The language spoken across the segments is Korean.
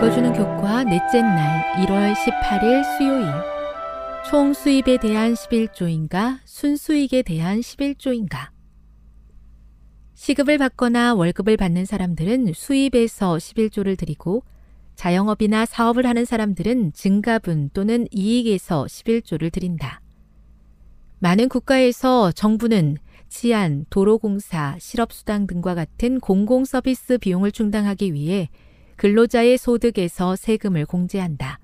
읽어주는 교과 넷째 날 1월 18일 수요일 총 수입에 대한 11조인가 순수익에 대한 11조인가 시급을 받거나 월급을 받는 사람들은 수입에서 11조를 드리고 자영업이나 사업을 하는 사람들은 증가분 또는 이익에서 11조를 드린다. 많은 국가에서 정부는 치안, 도로공사, 실업수당 등과 같은 공공서비스 비용을 충당하기 위해 근로자의 소득에서 세금을 공제한다.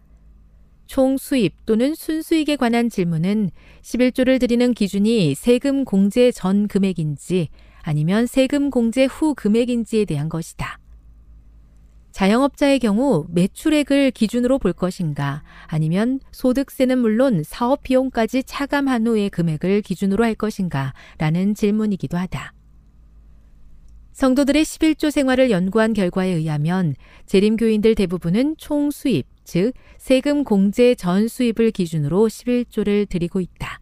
총 수입 또는 순수익에 관한 질문은 11조를 드리는 기준이 세금 공제 전 금액인지 아니면 세금 공제 후 금액인지에 대한 것이다. 자영업자의 경우 매출액을 기준으로 볼 것인가 아니면 소득세는 물론 사업 비용까지 차감한 후의 금액을 기준으로 할 것인가 라는 질문이기도 하다. 성도들의 11조 생활을 연구한 결과에 의하면 재림교인들 대부분은 총 수입, 즉 세금 공제 전 수입을 기준으로 11조를 드리고 있다.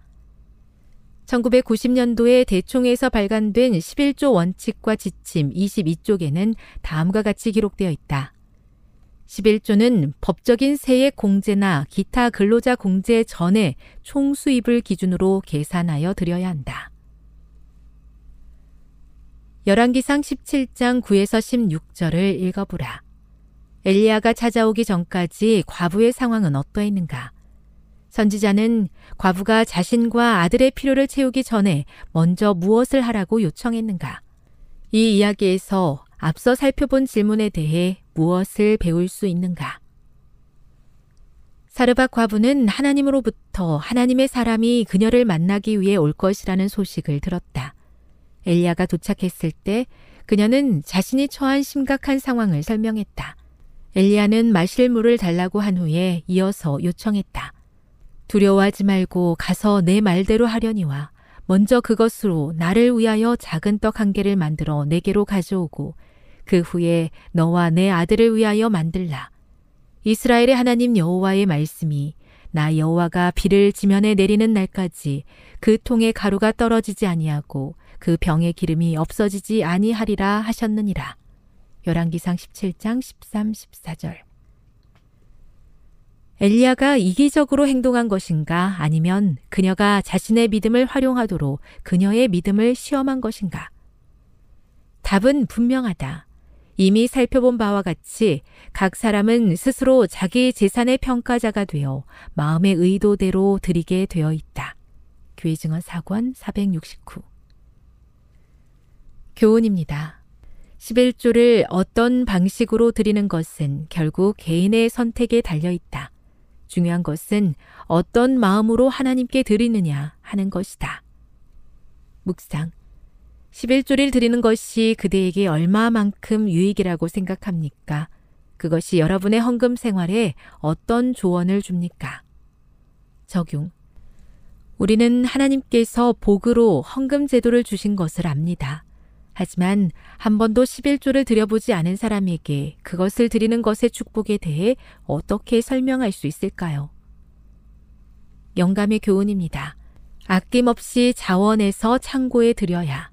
1990년도에 대총에서 발간된 11조 원칙과 지침 22쪽에는 다음과 같이 기록되어 있다. 11조는 법적인 세액 공제나 기타 근로자 공제 전에 총 수입을 기준으로 계산하여 드려야 한다. 열왕기상 17장 9에서 16절을 읽어보라. 엘리야가 찾아오기 전까지 과부의 상황은 어떠했는가? 선지자는 과부가 자신과 아들의 필요를 채우기 전에 먼저 무엇을 하라고 요청했는가? 이 이야기에서 앞서 살펴본 질문에 대해 무엇을 배울 수 있는가? 사르밧 과부는 하나님으로부터 하나님의 사람이 그녀를 만나기 위해 올 것이라는 소식을 들었다. 엘리야가 도착했을 때 그녀는 자신이 처한 심각한 상황을 설명했다. 엘리야는 마실 물을 달라고 한 후에 이어서 요청했다. 두려워하지 말고 가서 내 말대로 하려니와 먼저 그것으로 나를 위하여 작은 떡 한 개를 만들어 내게로 가져오고 그 후에 너와 내 아들을 위하여 만들라. 이스라엘의 하나님 여호와의 말씀이 나 여호와가 비를 지면에 내리는 날까지 그 통에 가루가 떨어지지 아니하고 그 병의 기름이 없어지지 아니하리라 하셨느니라. 열왕기상 17장 13, 14절. 엘리야가 이기적으로 행동한 것인가 아니면 그녀가 자신의 믿음을 활용하도록 그녀의 믿음을 시험한 것인가? 답은 분명하다. 이미 살펴본 바와 같이 각 사람은 스스로 자기 재산의 평가자가 되어 마음의 의도대로 드리게 되어 있다. 교회 증언 사권 469 교훈입니다. 11조를 어떤 방식으로 드리는 것은 결국 개인의 선택에 달려 있다. 중요한 것은 어떤 마음으로 하나님께 드리느냐 하는 것이다. 묵상. 11조를 드리는 것이 그대에게 얼마만큼 유익이라고 생각합니까? 그것이 여러분의 헌금 생활에 어떤 조언을 줍니까? 적용. 우리는 하나님께서 복으로 헌금 제도를 주신 것을 압니다. 하지만 한 번도 11조를 드려보지 않은 사람에게 그것을 드리는 것의 축복에 대해 어떻게 설명할 수 있을까요? 영감의 교훈입니다. 아낌없이 자원에서 창고에 드려야.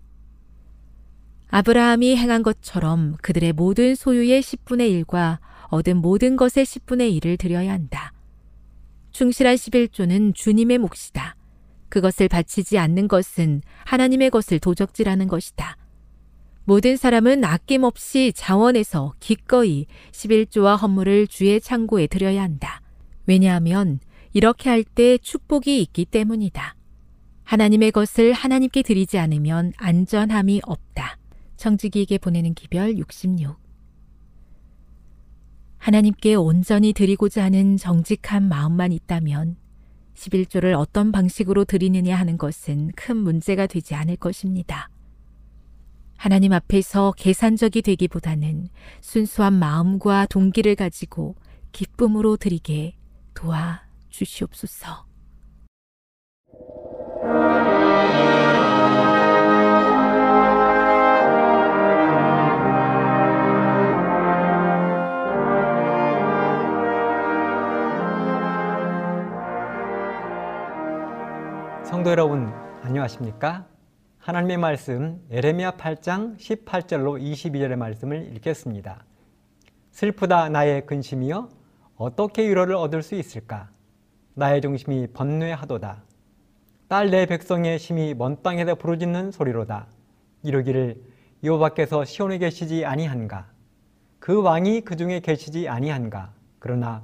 아브라함이 행한 것처럼 그들의 모든 소유의 10분의 1과 얻은 모든 것의 10분의 1을 드려야 한다. 충실한 11조는 주님의 몫이다. 그것을 바치지 않는 것은 하나님의 것을 도적질하는 것이다. 모든 사람은 아낌없이 자원에서 기꺼이 11조와 헌물을 주의 창고에 드려야 한다. 왜냐하면 이렇게 할 때 축복이 있기 때문이다. 하나님의 것을 하나님께 드리지 않으면 안전함이 없다. 청지기에게 보내는 기별 66 하나님께 온전히 드리고자 하는 정직한 마음만 있다면 11조를 어떤 방식으로 드리느냐 하는 것은 큰 문제가 되지 않을 것입니다. 하나님 앞에서 계산적이 되기보다는 순수한 마음과 동기를 가지고 기쁨으로 드리게 도와 주시옵소서. 성도 여러분 안녕하십니까? 하나님의 말씀 에레미야 8장 18절로 22절의 말씀을 읽겠습니다. 슬프다 나의 근심이여 어떻게 위로를 얻을 수 있을까? 나의 중심이 번뇌하도다. 딸 내 백성의 심이 먼 땅에서 부르짖는 소리로다. 이르기를 여호와께서 시온에 계시지 아니한가? 그 왕이 그 중에 계시지 아니한가? 그러나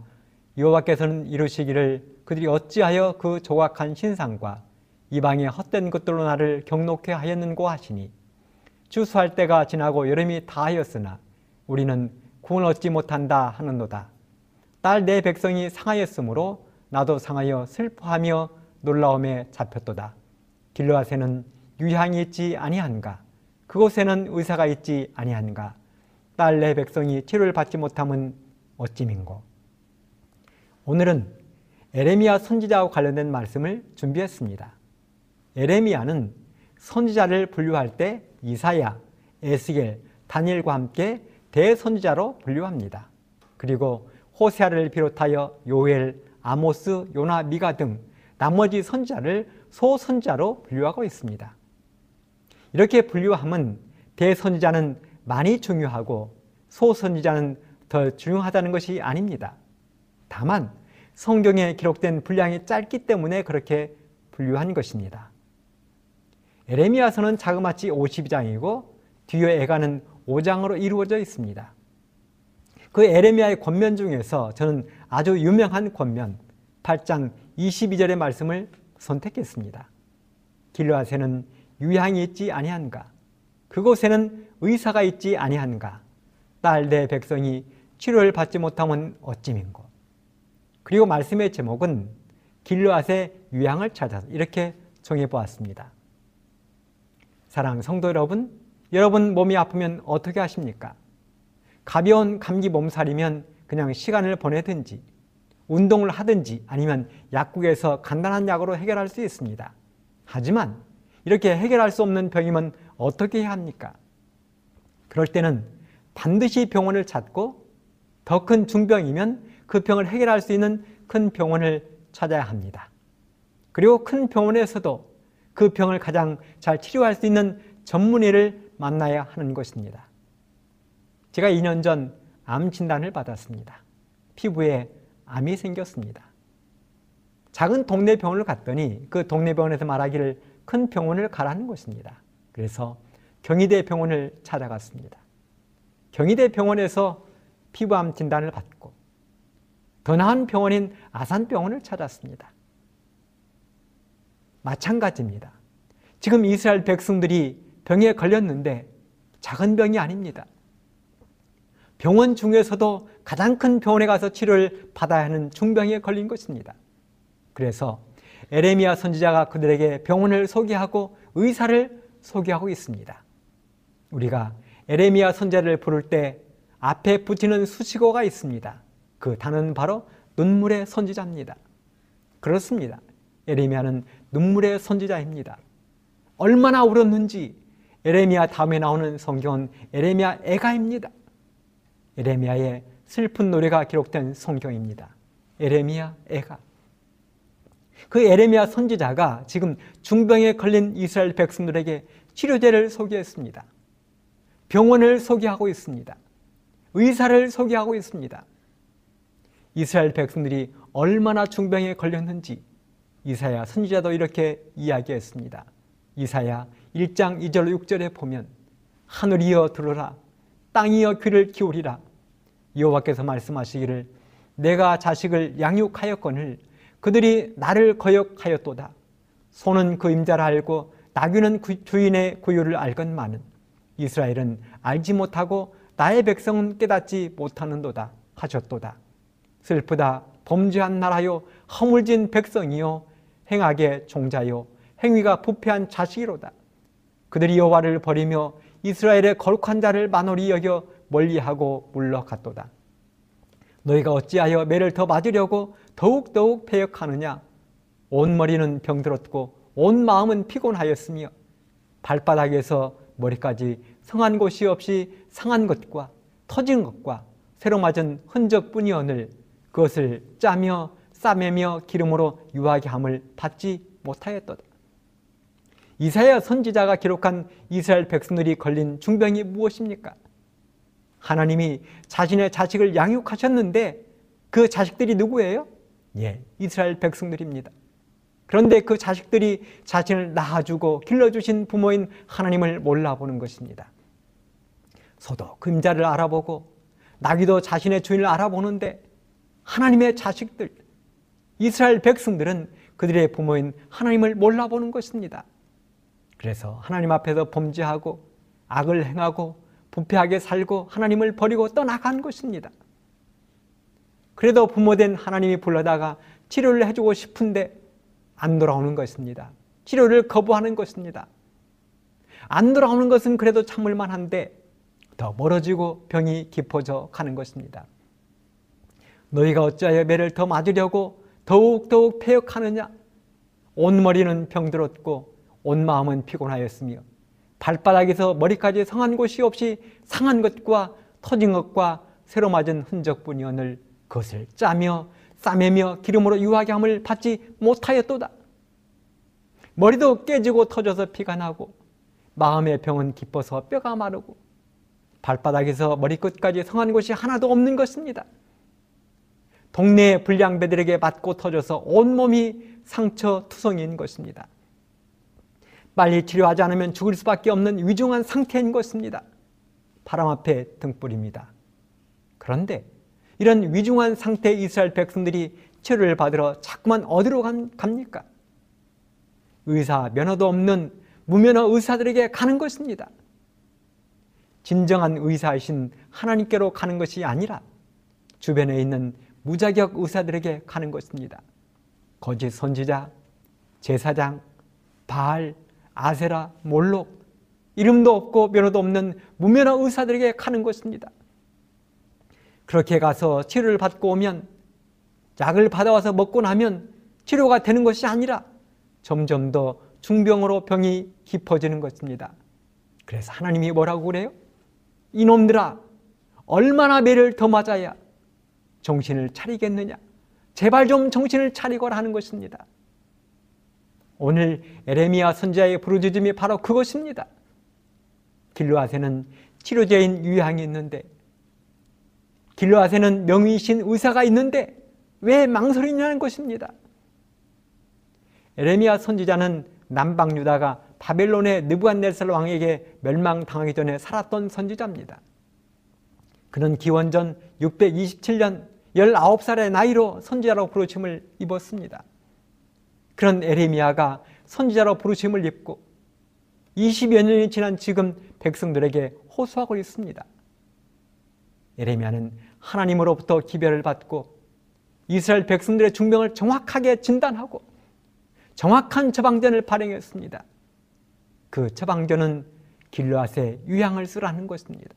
여호와께서는 이르시기를 그들이 어찌하여 그 조각한 신상과 이방의 헛된 것들로 나를 경록해 하였는고 하시니 추수할 때가 지나고 여름이 다하였으나 우리는 구원 얻지 못한다 하는도다. 딸 내 백성이 상하였으므로 나도 상하여 슬퍼하며 놀라움에 잡혔도다. 길르앗에는 유향이 있지 아니한가? 그곳에는 의사가 있지 아니한가? 딸 내 백성이 치료를 받지 못함은 어찌민고? 오늘은 에레미야 선지자와 관련된 말씀을 준비했습니다. 에레미야는 선지자를 분류할 때 이사야, 에스겔, 다니엘과 함께 대선지자로 분류합니다. 그리고 호세아를 비롯하여 요엘, 아모스, 요나, 미가 등 나머지 선지자를 소선지자로 분류하고 있습니다. 이렇게 분류함은 대선지자는 많이 중요하고 소선지자는 더 중요하다는 것이 아닙니다. 다만 성경에 기록된 분량이 짧기 때문에 그렇게 분류한 것입니다. 에레미야서는 자그마치 52장이고 뒤에 애가는 5장으로 이루어져 있습니다. 그 에레미야의 권면 중에서 저는 아주 유명한 권면 8장 22절의 말씀을 선택했습니다. 길르앗에는 유향이 있지 아니한가? 그곳에는 의사가 있지 아니한가? 딸 내 백성이 치료를 받지 못하면 어찌민고? 그리고 말씀의 제목은 길르앗의 유향을 찾아서 이렇게 정해 보았습니다. 사랑 성도 여러분, 여러분 몸이 아프면 어떻게 하십니까? 가벼운 감기 몸살이면 그냥 시간을 보내든지 운동을 하든지 아니면 약국에서 간단한 약으로 해결할 수 있습니다. 하지만 이렇게 해결할 수 없는 병이면 어떻게 해야 합니까? 그럴 때는 반드시 병원을 찾고 더 큰 중병이면 그 병을 해결할 수 있는 큰 병원을 찾아야 합니다. 그리고 큰 병원에서도 그 병을 가장 잘 치료할 수 있는 전문의를 만나야 하는 것입니다. 제가 2년 전 암 진단을 받았습니다. 피부에 암이 생겼습니다. 작은 동네 병원을 갔더니 그 동네 병원에서 말하기를 큰 병원을 가라는 것입니다. 그래서 경희대 병원을 찾아갔습니다. 경희대 병원에서 피부암 진단을 받고 더 나은 병원인 아산병원을 찾았습니다. 마찬가지입니다. 지금 이스라엘 백성들이 병에 걸렸는데 작은 병이 아닙니다. 병원 중에서도 가장 큰 병원에 가서 치료를 받아야 하는 중병에 걸린 것입니다. 그래서 에레미야 선지자가 그들에게 병원을 소개하고 의사를 소개하고 있습니다. 우리가 에레미야 선지자를 부를 때 앞에 붙이는 수식어가 있습니다. 그 단어는 바로 눈물의 선지자입니다. 그렇습니다. 에레미야는 눈물의 선지자입니다. 얼마나 울었는지 에레미야 다음에 나오는 성경은 에레미야 애가입니다. 에레미야의 슬픈 노래가 기록된 성경입니다. 에레미야 애가. 그 에레미야 선지자가 지금 중병에 걸린 이스라엘 백성들에게 치료제를 소개했습니다. 병원을 소개하고 있습니다. 의사를 소개하고 있습니다. 이스라엘 백성들이 얼마나 중병에 걸렸는지 이사야 선지자도 이렇게 이야기했습니다. 이사야 1장 2절 6절에 보면 하늘이여 들으라 땅이여 귀를 기울이라. 여호와께서 말씀하시기를 내가 자식을 양육하였거늘 그들이 나를 거역하였도다. 소는 그 임자를 알고 나귀는 그 주인의 구유를 알건만은 이스라엘은 알지 못하고 나의 백성은 깨닫지 못하는도다 하셨도다. 슬프다 범죄한 나라요 허물진 백성이요 행악의 종자요 행위가 부패한 자식이로다. 그들이 여호와를 버리며 이스라엘의 거룩한 자를 만홀히 여겨 멀리하고 물러갔도다. 너희가 어찌하여 매를 더 맞으려고 더욱더욱 배역하느냐? 온 머리는 병들었고 온 마음은 피곤하였으며 발바닥에서 머리까지 성한 곳이 없이 상한 것과 터진 것과 새로 맞은 흔적뿐이오늘 그것을 짜며 싸매며 기름으로 유하게 함을 받지 못하였도다. 이사야 선지자가 기록한 이스라엘 백성들이 걸린 중병이 무엇입니까? 하나님이 자신의 자식을 양육하셨는데 그 자식들이 누구예요? 예, 이스라엘 백성들입니다. 그런데 그 자식들이 자신을 낳아주고 길러주신 부모인 하나님을 몰라보는 것입니다. 소도 금자를 알아보고 나귀도 자신의 주인을 알아보는데 하나님의 자식들, 이스라엘 백성들은 그들의 부모인 하나님을 몰라보는 것입니다. 그래서 하나님 앞에서 범죄하고 악을 행하고 부패하게 살고 하나님을 버리고 떠나간 것입니다. 그래도 부모된 하나님이 불러다가 치료를 해주고 싶은데 안 돌아오는 것입니다. 치료를 거부하는 것입니다. 안 돌아오는 것은 그래도 참을만 한데 더 멀어지고 병이 깊어져 가는 것입니다. 너희가 어찌하여 매를 더 맞으려고 더욱더욱 폐역하느냐? 온 머리는 병들었고 온 마음은 피곤하였으며 발바닥에서 머리까지 상한 곳이 없이 상한 것과 터진 것과 새로 맞은 흔적뿐이오늘 그것을 짜며 싸매며 기름으로 유하게 함을 받지 못하였도다. 머리도 깨지고 터져서 피가 나고 마음의 병은 깊어서 뼈가 마르고 발바닥에서 머리끝까지 성한 곳이 하나도 없는 것입니다. 동네 불량배들에게 맞고 터져서 온몸이 상처 투성인 것입니다. 빨리 치료하지 않으면 죽을 수밖에 없는 위중한 상태인 것입니다. 바람 앞에 등불입니다. 그런데 이런 위중한 상태의 이스라엘 백성들이 치료를 받으러 자꾸만 어디로 갑니까? 의사 면허도 없는 무면허 의사들에게 가는 것입니다. 진정한 의사이신 하나님께로 가는 것이 아니라 주변에 있는 무자격 의사들에게 가는 것입니다. 거짓 선지자, 제사장, 바알, 아세라, 몰록, 이름도 없고 면허도 없는 무면허 의사들에게 가는 것입니다. 그렇게 가서 치료를 받고 오면 약을 받아와서 먹고 나면 치료가 되는 것이 아니라 점점 더 중병으로 병이 깊어지는 것입니다. 그래서 하나님이 뭐라고 그래요? 이놈들아, 얼마나 매를 더 맞아야 정신을 차리겠느냐? 제발 좀 정신을 차리거라 하는 것입니다. 오늘 에레미야 선지자의 부르짖음이 바로 그것입니다. 길로아세는 치료제인 유향이 있는데 길로아세는 명의신 의사가 있는데 왜 망설이냐는 것입니다. 에레미야 선지자는 남방 유다가 바벨론의 느부갓네살 왕에게 멸망당하기 전에 살았던 선지자입니다. 그는 기원전 627년 19살의 나이로 선지자로 부르심을 입었습니다. 그런 에레미야가 선지자로 부르심을 입고 20여 년이 지난 지금 백성들에게 호소하고 있습니다. 에레미야는 하나님으로부터 기별을 받고 이스라엘 백성들의 중병을 정확하게 진단하고 정확한 처방전을 발행했습니다. 그 처방전은 길르앗의 유향을 쓰라는 것입니다.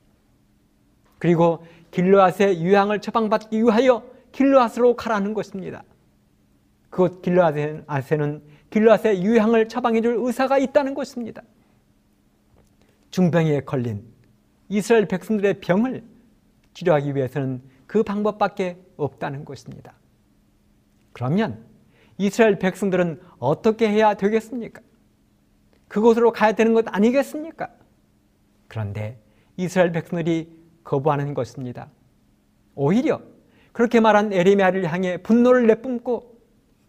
그리고 길르앗의 유향을 처방받기 위하여 길르앗으로 가라는 것입니다. 그곳 길르앗에는 길르앗의 유향을 처방해 줄 의사가 있다는 것입니다. 중병에 걸린 이스라엘 백성들의 병을 치료하기 위해서는 그 방법밖에 없다는 것입니다. 그러면 이스라엘 백성들은 어떻게 해야 되겠습니까? 그곳으로 가야 되는 것 아니겠습니까? 그런데 이스라엘 백성들이 거부하는 것입니다. 오히려 그렇게 말한 에레미야를 향해 분노를 내뿜고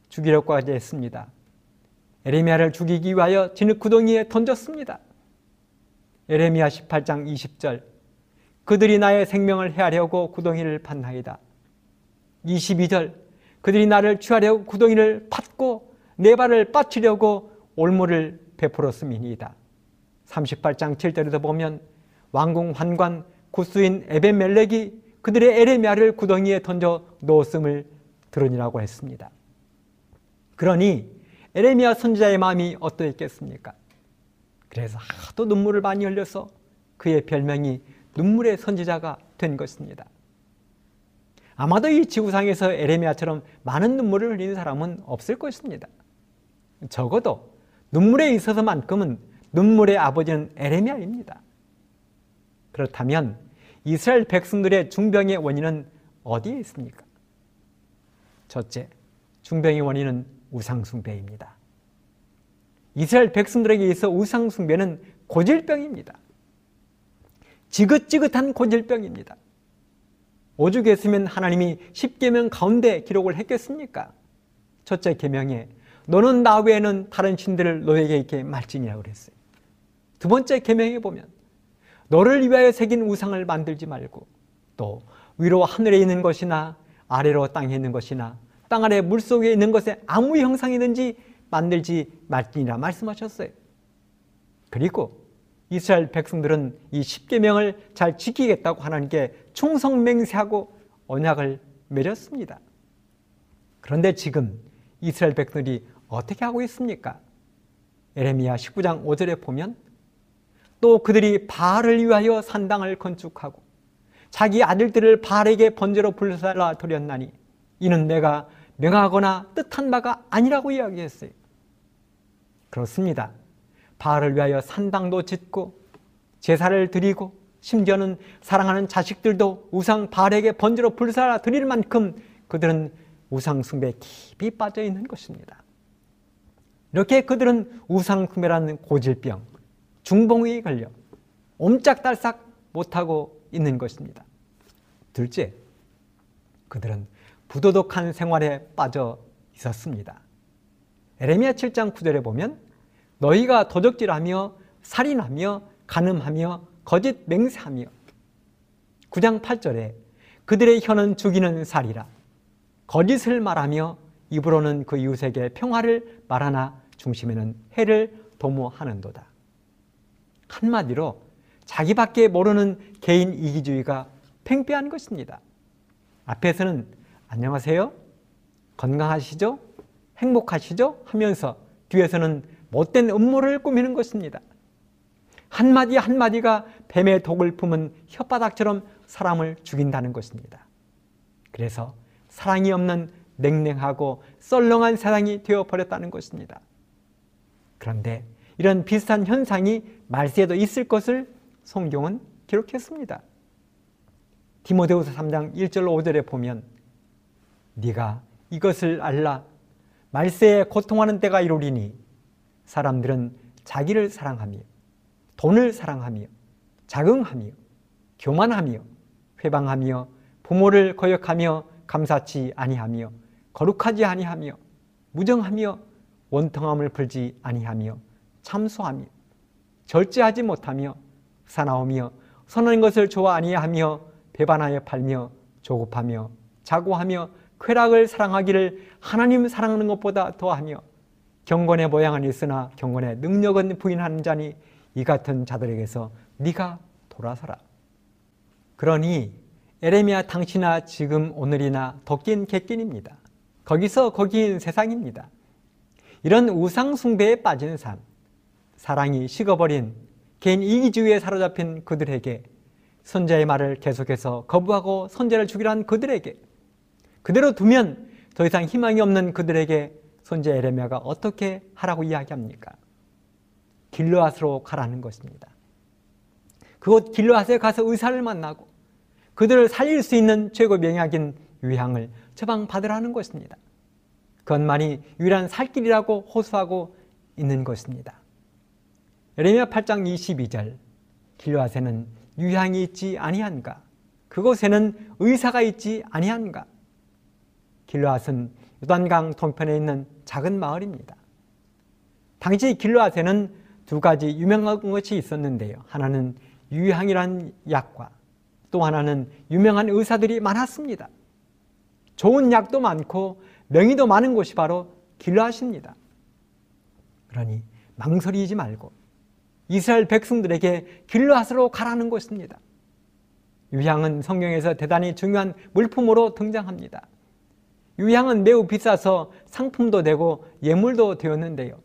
죽이려고까지 했습니다. 에레미야를 죽이기 위하여 진흙 구덩이에 던졌습니다. 에레미야 18장 20절 그들이 나의 생명을 해하려고 구덩이를 팠나이다. 22절 그들이 나를 취하려고 구덩이를 팠고 내 발을 빠치려고 올무를 베풀었음이니이다. 38장 7절에도 보면 왕궁 환관 구스인 에벤멜렉이 그들의 에레미야를 구덩이에 던져 놓았음을 들으니라고 했습니다. 그러니 에레미야 선지자의 마음이 어떠했겠습니까? 그래서 하도 눈물을 많이 흘려서 그의 별명이 눈물의 선지자가 된 것입니다. 아마도 이 지구상에서 에레미야처럼 많은 눈물을 흘리는 사람은 없을 것입니다. 적어도 눈물에 있어서만큼은 눈물의 아버지는 에레미야입니다. 그렇다면 이스라엘 백성들의 중병의 원인은 어디에 있습니까? 첫째, 중병의 원인은 우상숭배입니다. 이스라엘 백성들에게 있어 우상숭배는 고질병입니다. 지긋지긋한 고질병입니다. 오죽했으면 하나님이 10계명 가운데 기록을 했겠습니까? 첫째 계명에 너는 나 외에는 다른 신들을 너에게 있게 말지니라고 그랬어요. 두 번째 계명에 보면 너를 위하여 새긴 우상을 만들지 말고 또 위로 하늘에 있는 것이나 아래로 땅에 있는 것이나 땅 아래 물속에 있는 것에 아무 형상이든지 만들지 말지니라 말씀하셨어요. 그리고 이스라엘 백성들은 이 십계명을 잘 지키겠다고 하나님께 충성 맹세하고 언약을 맺었습니다. 그런데 지금 이스라엘 백성들이 어떻게 하고 있습니까? 에레미야 19장 5절에 보면 또 그들이 바알을 위하여 산당을 건축하고 자기 아들들을 바알에게 번제로 불살라 드렸나니 이는 내가 명하거나 뜻한 바가 아니라고 이야기했어요. 그렇습니다. 바알을 위하여 산당도 짓고 제사를 드리고 심지어는 사랑하는 자식들도 우상 바알에게 번제로 불살라 드릴 만큼 그들은 우상 숭배에 깊이 빠져 있는 것입니다. 이렇게 그들은 우상 숭배라는 고질병, 중봉에 걸려 옴짝달싹 못하고 있는 것입니다. 둘째, 그들은 부도덕한 생활에 빠져 있었습니다. 에레미야 7장 9절에 보면 너희가 도적질하며 살인하며 간음하며 거짓 맹세하며 9장 8절에 그들의 혀는 죽이는 살이라 거짓을 말하며 입으로는 그 이웃에게 평화를 말하나 중심에는 해를 도모하는도다. 한마디로 자기밖에 모르는 개인 이기주의가 팽배한 것입니다. 앞에서는 안녕하세요? 건강하시죠? 행복하시죠? 하면서 뒤에서는 못된 음모를 꾸미는 것입니다. 한마디 한마디가 뱀의 독을 품은 혓바닥처럼 사람을 죽인다는 것입니다. 그래서 사랑이 없는 냉랭하고 썰렁한 세상이 되어버렸다는 것입니다. 그런데 이런 비슷한 현상이 말세에도 있을 것을 성경은 기록했습니다. 디모데후서 3장 1절 5절에 보면 네가 이것을 알라 말세에 고통하는 때가 이르리니 사람들은 자기를 사랑하며 돈을 사랑하며 자긍하며 교만하며 회방하며 부모를 거역하며 감사치 아니하며 거룩하지 아니하며 무정하며 원통함을 풀지 아니하며 참소하며 절제하지 못하며 사나우며 선한 것을 좋아 아니하며 배반하여 팔며 조급하며 자고하며 쾌락을 사랑하기를 하나님 사랑하는 것보다 더하며 경건의 모양은 있으나 경건의 능력은 부인하는 자니 이 같은 자들에게서 네가 돌아서라. 그러니 에레미야 당시나 지금 오늘이나 덕긴 객긴입니다. 거기서 거기인 세상입니다. 이런 우상 숭배에 빠진 삶, 사랑이 식어버린 개인 이기주의에 사로잡힌 그들에게 선자의 말을 계속해서 거부하고 선자를 죽이란 그들에게 그대로 두면 더 이상 희망이 없는 그들에게 선자 에레미야가 어떻게 하라고 이야기합니까? 길르앗으로 가라는 것입니다. 그곳 길르앗에 가서 의사를 만나고 그들을 살릴 수 있는 최고 명약인 유향을 처방받으라는 것입니다. 그것만이 유일한 살 길이라고 호소하고 있는 것입니다. 예레미야 8장 22절 길르앗에는 유향이 있지 아니한가 그곳에는 의사가 있지 아니한가 길르앗은 요단강 동편에 있는 작은 마을입니다. 당시 길르앗에는 두 가지 유명한 것이 있었는데요. 하나는 유향이란 약과 또 하나는 유명한 의사들이 많았습니다. 좋은 약도 많고 명의도 많은 곳이 바로 길르앗입니다. 그러니 망설이지 말고 이스라엘 백성들에게 길르앗으로 가라는 것입니다. 유향은 성경에서 대단히 중요한 물품으로 등장합니다. 유향은 매우 비싸서 상품도 되고 예물도 되었는데요.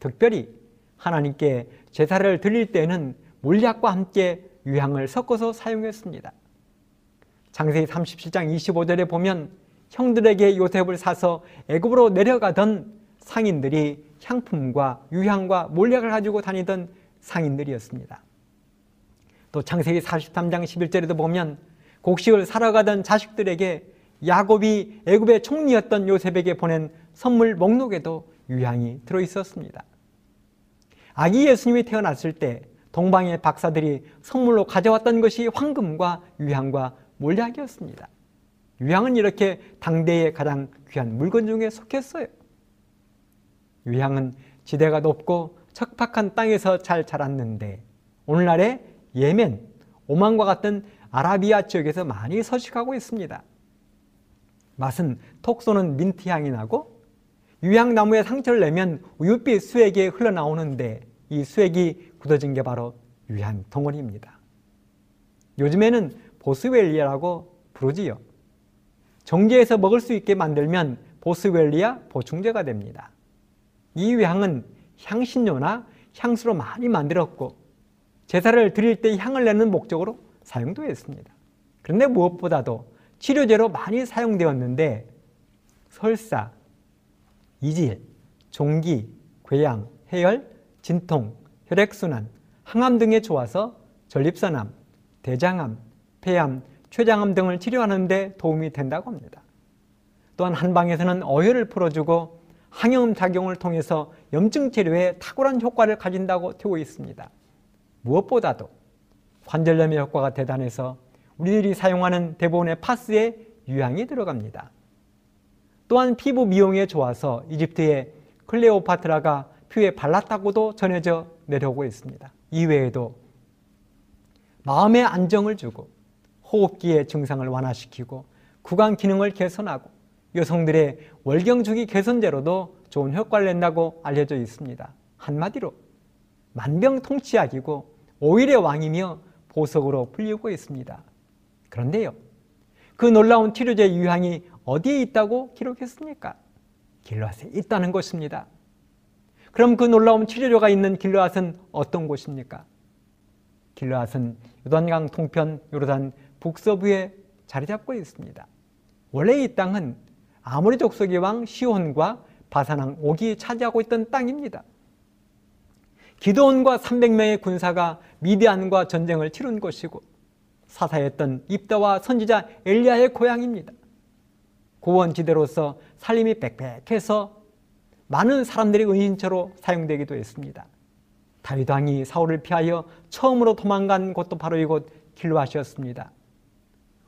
특별히 하나님께 제사를 드릴 때는 몰약과 함께 유향을 섞어서 사용했습니다. 장세기 37장 25절에 보면 형들에게 요셉을 사서 애굽으로 내려가던 상인들이 향품과 유향과 몰약을 가지고 다니던 상인들이었습니다. 또 창세기 43장 11절에도 보면 곡식을 사러 가던 자식들에게 야곱이 애굽의 총리였던 요셉에게 보낸 선물 목록에도 유향이 들어 있었습니다. 아기 예수님이 태어났을 때 동방의 박사들이 선물로 가져왔던 것이 황금과 유향과 몰약이었습니다. 유향은 이렇게 당대의 가장 귀한 물건 중에 속했어요. 유향은 지대가 높고 척박한 땅에서 잘 자랐는데 오늘날의 예멘, 오만과 같은 아라비아 지역에서 많이 서식하고 있습니다. 맛은 톡 쏘는 민트 향이 나고 유향나무에 상처를 내면 우윳빛 수액이 흘러나오는데 이 수액이 굳어진 게 바로 유향 덩어리입니다. 요즘에는 보스웰리아라고 부르지요. 정제해서 먹을 수 있게 만들면 보스웰리아 보충제가 됩니다. 이 유향은 향신료나 향수로 많이 만들었고 제사를 드릴 때 향을 내는 목적으로 사용도 했습니다. 그런데 무엇보다도 치료제로 많이 사용되었는데 설사, 이질, 종기, 궤양, 해열, 진통, 혈액순환, 항암 등에 좋아서 전립선암, 대장암, 폐암, 췌장암 등을 치료하는 데 도움이 된다고 합니다. 또한 한방에서는 어혈을 풀어주고 항염 작용을 통해서 염증 치료에 탁월한 효과를 가진다고 되고 있습니다. 무엇보다도 관절염의 효과가 대단해서 우리들이 사용하는 대부분의 파스에 유향이 들어갑니다. 또한 피부 미용에 좋아서 이집트의 클레오파트라가 피부에 발랐다고도 전해져 내려오고 있습니다. 이외에도 마음의 안정을 주고 호흡기의 증상을 완화시키고 구강 기능을 개선하고 여성들의 월경주기 개선제로도 좋은 효과를 낸다고 알려져 있습니다. 한마디로 만병통치약이고 오일의 왕이며 보석으로 불리고 있습니다. 그런데요. 그 놀라운 치료제 유향이 어디에 있다고 기록했습니까? 길르앗에 있다는 것입니다. 그럼 그 놀라운 치료제가 있는 길르앗은 어떤 곳입니까? 길르앗은 요단강 동편 요르단 북서부에 자리 잡고 있습니다. 원래 이 땅은 아모리 족속의 왕 시온과 바사왕 옥이 차지하고 있던 땅입니다. 기도원과 300명의 군사가 미디안과 전쟁을 치른 곳이고 사사였던 입다와 선지자 엘리야의 고향입니다. 고원지대로서 살림이 빽빽해서 많은 사람들이 은인처로 사용되기도 했습니다. 다윗 왕이 사울을 피하여 처음으로 도망간 곳도 바로 이곳 길르앗이었습니다.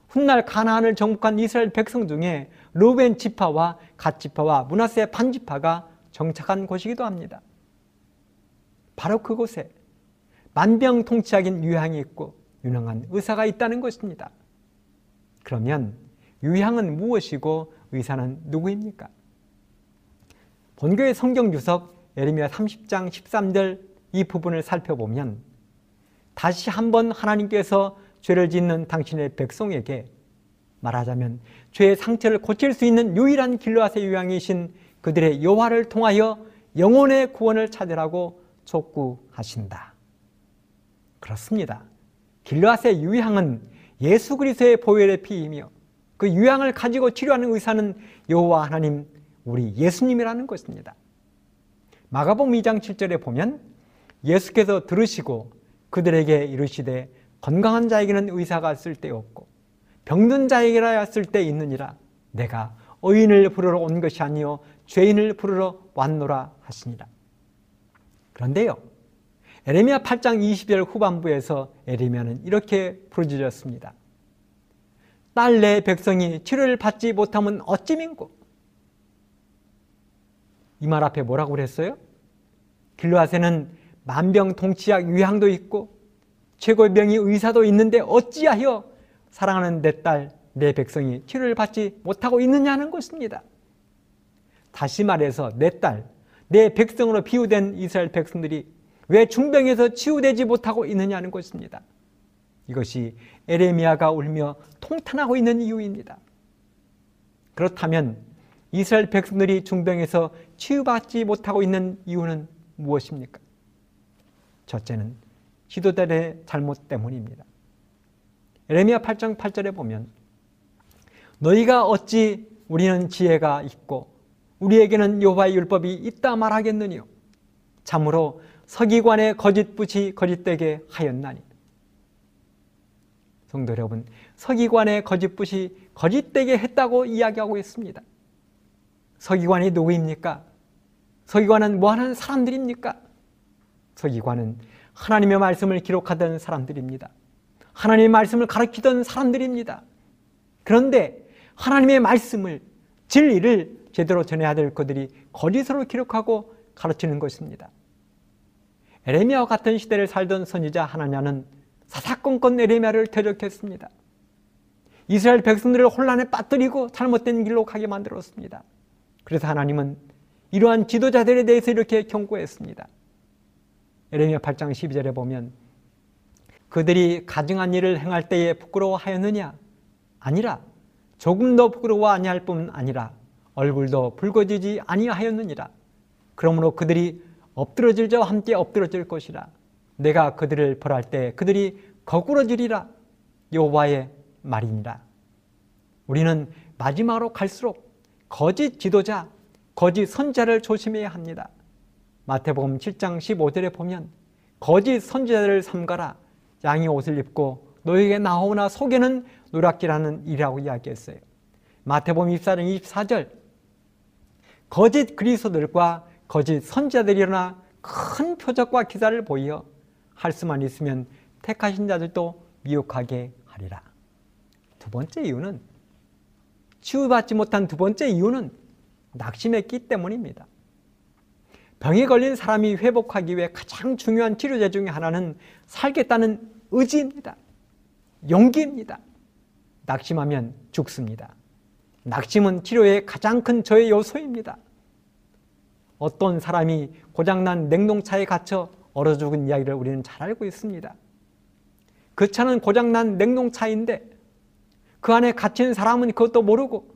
훗날 가나안을 정복한 이스라엘 백성 중에 루벤 지파와 갓 지파와 문하세 반 지파가 정착한 곳이기도 합니다. 바로 그곳에 만병통치약인 유향이 있고 유능한 의사가 있다는 것입니다. 그러면 유향은 무엇이고 의사는 누구입니까? 본교의 성경 유석 예레미야 30장 13절 이 부분을 살펴보면 다시 한번 하나님께서 죄를 짓는 당신의 백성에게 말하자면 죄의 상처를 고칠 수 있는 유일한 길로앗의 유향이신 그들의 여호와를 통하여 영혼의 구원을 찾으라고 촉구하신다. 그렇습니다. 길로앗의 유향은 예수 그리스도의 보혈의 피이며 그 유향을 가지고 치료하는 의사는 여호와 하나님 우리 예수님이라는 것입니다. 마가복음 2장 7절에 보면 예수께서 들으시고 그들에게 이르시되 건강한 자에게는 의사가 쓸데없고 병든 자에게라야 쓸데 있느니라 내가 의인을 부르러 온 것이 아니요 죄인을 부르러 왔노라 하시니라. 그런데요. 에레미야 8장 20절 후반부에서 에레미야는 이렇게 부르짖었습니다. 딸 내 백성이 치료를 받지 못하면 어찌 민고? 이 말 앞에 뭐라고 그랬어요? 길로아세는 만병통치약 유향도 있고 최고의 병이 의사도 있는데 어찌하여 사랑하는 내 딸, 내 백성이 치료를 받지 못하고 있느냐는 것입니다. 다시 말해서 내 딸, 내 백성으로 비유된 이스라엘 백성들이 왜 중병에서 치유되지 못하고 있느냐는 것입니다. 이것이 에레미야가 울며 통탄하고 있는 이유입니다. 그렇다면 이스라엘 백성들이 중병에서 치유받지 못하고 있는 이유는 무엇입니까? 첫째는 지도자의 잘못 때문입니다. 에레미야 8장 8절에 보면 너희가 어찌 우리는 지혜가 있고 우리에게는 여호와의 율법이 있다 말하겠느냐 참으로 서기관의 거짓부시 거짓되게 하였나니 성도 여러분 서기관의 거짓부시 거짓되게 했다고 이야기하고 있습니다. 서기관이 누구입니까? 서기관은 뭐하는 사람들입니까? 서기관은 하나님의 말씀을 기록하던 사람들입니다. 하나님의 말씀을 가르치던 사람들입니다. 그런데 하나님의 말씀을 진리를 제대로 전해야 될 그들이 거짓으로 기록하고 가르치는 것입니다. 에레미야와 같은 시대를 살던 선지자 하나냐는 사사건건 에레미야를 대적했습니다. 이스라엘 백성들을 혼란에 빠뜨리고 잘못된 길로 가게 만들었습니다. 그래서 하나님은 이러한 지도자들에 대해서 이렇게 경고했습니다. 에레미야 8장 12절에 보면 그들이 가증한 일을 행할 때에 부끄러워하였느냐? 아니라 조금 더 부끄러워 아니할 뿐 아니라 얼굴도 붉어지지 아니하였느니라. 그러므로 그들이 엎드러질 자와 함께 엎드러질 것이라. 내가 그들을 벌할 때 그들이 거꾸러지리라. 여호와의 말이니라. 우리는 마지막으로 갈수록 거짓 지도자, 거짓 선자를 조심해야 합니다. 마태복음 7장 15절에 보면 거짓 선지자들을 삼가라. 양의 옷을 입고 너에게 나오나 속에는 노랗기라는 일이라고 이야기했어요. 마태복음 24장 24절 거짓 그리스도들과 거짓 선지자들이 일어나 큰 표적과 기사를 보이어 할 수만 있으면 택하신 자들도 미혹하게 하리라. 두 번째 이유는 치유받지 못한 두 번째 이유는 낙심했기 때문입니다. 병에 걸린 사람이 회복하기 위해 가장 중요한 치료제 중에 하나는 살겠다는 의지입니다. 용기입니다. 낙심하면 죽습니다. 낙심은 치료의 가장 큰 저의 요소입니다. 어떤 사람이 고장난 냉동차에 갇혀 얼어 죽은 이야기를 우리는 잘 알고 있습니다. 그 차는 고장난 냉동차인데 그 안에 갇힌 사람은 그것도 모르고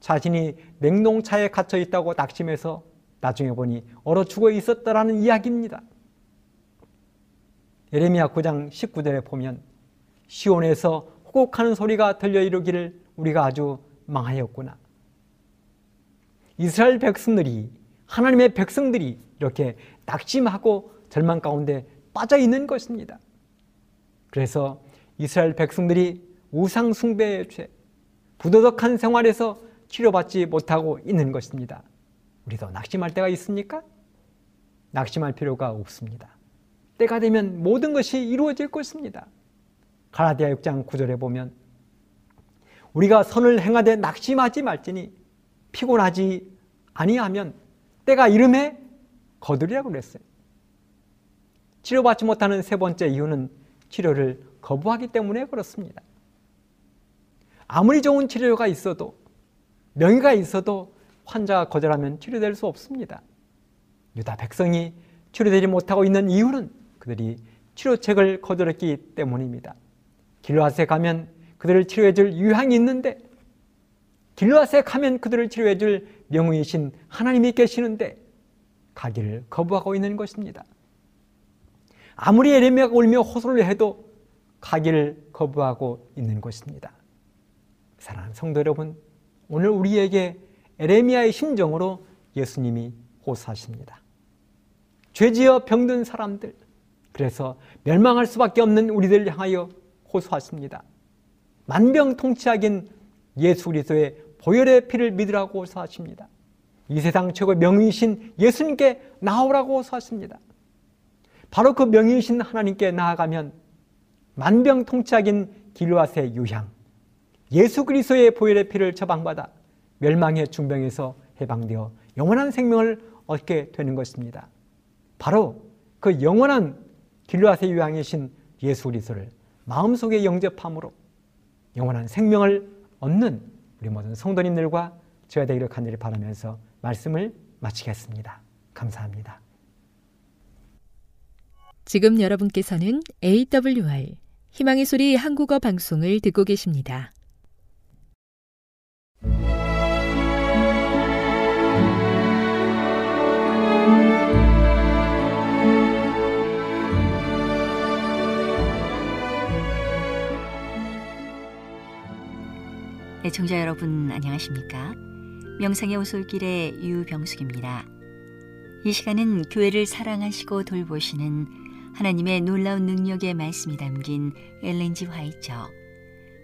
자신이 냉동차에 갇혀 있다고 낙심해서 나중에 보니 얼어 죽어 있었다라는 이야기입니다. 예레미야 9장 19절에 보면 시온에서 호곡하는 소리가 들려 이르기를 우리가 아주 망하였구나. 이스라엘 백성들이 하나님의 백성들이 이렇게 낙심하고 절망 가운데 빠져 있는 것입니다. 그래서 이스라엘 백성들이 우상 숭배의 죄, 부도덕한 생활에서 치료받지 못하고 있는 것입니다. 우리도 낙심할 때가 있습니까? 낙심할 필요가 없습니다. 때가 되면 모든 것이 이루어질 것입니다. 가라디아 6장 9절에 보면 우리가 선을 행하되 낙심하지 말지니 피곤하지 아니하면 때가 이름에 거두리라고 그랬어요. 치료받지 못하는 세 번째 이유는 치료를 거부하기 때문에 그렇습니다. 아무리 좋은 치료가 있어도 명의가 있어도 환자가 거절하면 치료될 수 없습니다. 유다 백성이 치료되지 못하고 있는 이유는 그들이 치료책을 거절했기 때문입니다. 길로앗에 가면 그들을 치료해줄 유향이 있는데 길로앗에 가면 그들을 치료해줄 명의이신 하나님이 계시는데 가기를 거부하고 있는 것입니다. 아무리 에레미야가 울며 호소를 해도 가기를 거부하고 있는 것입니다. 사랑하는 성도 여러분, 오늘 우리에게 에레미야의 심정으로 예수님이 호소하십니다. 죄지어 병든 사람들, 그래서 멸망할 수밖에 없는 우리들 향하여 호소하십니다. 만병통치약인 예수 그리스도의 보혈의 피를 믿으라고 호소하십니다. 이 세상 최고 명의이신 예수님께 나오라고 호소하십니다. 바로 그 명의이신 하나님께 나아가면 만병통치약인 길로앗의 유향, 예수 그리스도의 보혈의 피를 처방받아 멸망의 중병에서 해방되어 영원한 생명을 얻게 되는 것입니다. 바로 그 영원한 길로앗의 유향이신 예수 그리스도를 마음속에 영접함으로 영원한 생명을 얻는 우리 모든 성도님들과 저야 되기를 간절히 바라면서 말씀을 마치겠습니다. 감사합니다. 지금 여러분께서는 AWR 희망의 소리 한국어 방송을 듣고 계십니다. 애청자 여러분 안녕하십니까? 명상의 오솔길의 유병숙입니다. 이 시간은 교회를 사랑하시고 돌보시는 하나님의 놀라운 능력의 말씀이 담긴 엘렌지 화이처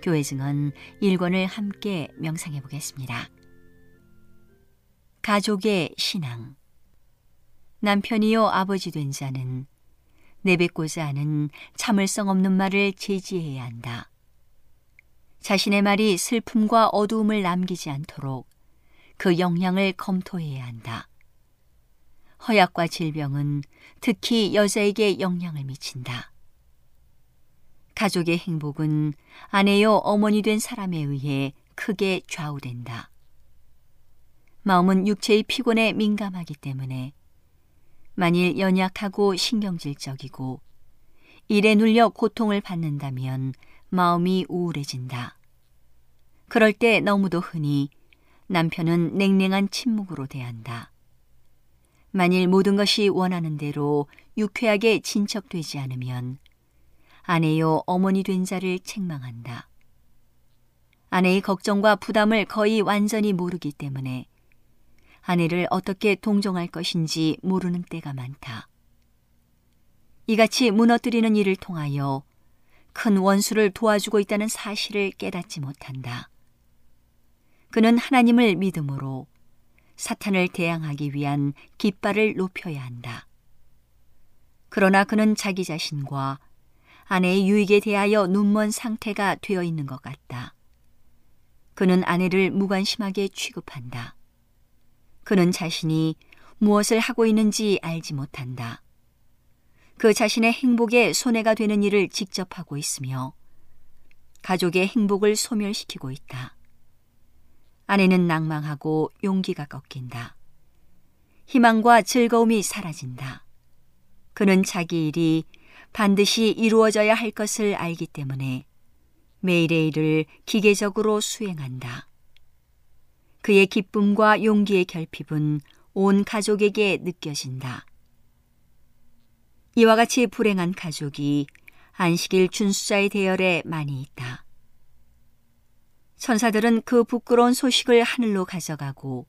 교회 증언 1권을 함께 명상해 보겠습니다. 가족의 신앙 남편이요 아버지 된 자는 내뱉고자 하는 참을성 없는 말을 제지해야 한다. 자신의 말이 슬픔과 어두움을 남기지 않도록 그 영향을 검토해야 한다. 허약과 질병은 특히 여자에게 영향을 미친다. 가족의 행복은 아내요 어머니 된 사람에 의해 크게 좌우된다. 마음은 육체의 피곤에 민감하기 때문에 만일 연약하고 신경질적이고 일에 눌려 고통을 받는다면 마음이 우울해진다. 그럴 때 너무도 흔히 남편은 냉랭한 침묵으로 대한다. 만일 모든 것이 원하는 대로 유쾌하게 진척되지 않으면 아내요 어머니 된 자를 책망한다. 아내의 걱정과 부담을 거의 완전히 모르기 때문에 아내를 어떻게 동정할 것인지 모르는 때가 많다. 이같이 무너뜨리는 일을 통하여 큰 원수를 도와주고 있다는 사실을 깨닫지 못한다. 그는 하나님을 믿음으로 사탄을 대항하기 위한 깃발을 높여야 한다. 그러나 그는 자기 자신과 아내의 유익에 대하여 눈먼 상태가 되어 있는 것 같다. 그는 아내를 무관심하게 취급한다. 그는 자신이 무엇을 하고 있는지 알지 못한다. 그 자신의 행복에 손해가 되는 일을 직접 하고 있으며 가족의 행복을 소멸시키고 있다. 아내는 낭망하고 용기가 꺾인다. 희망과 즐거움이 사라진다. 그는 자기 일이 반드시 이루어져야 할 것을 알기 때문에 매일의 일을 기계적으로 수행한다. 그의 기쁨과 용기의 결핍은 온 가족에게 느껴진다. 이와 같이 불행한 가족이 안식일 준수자의 대열에 많이 있다. 천사들은 그 부끄러운 소식을 하늘로 가져가고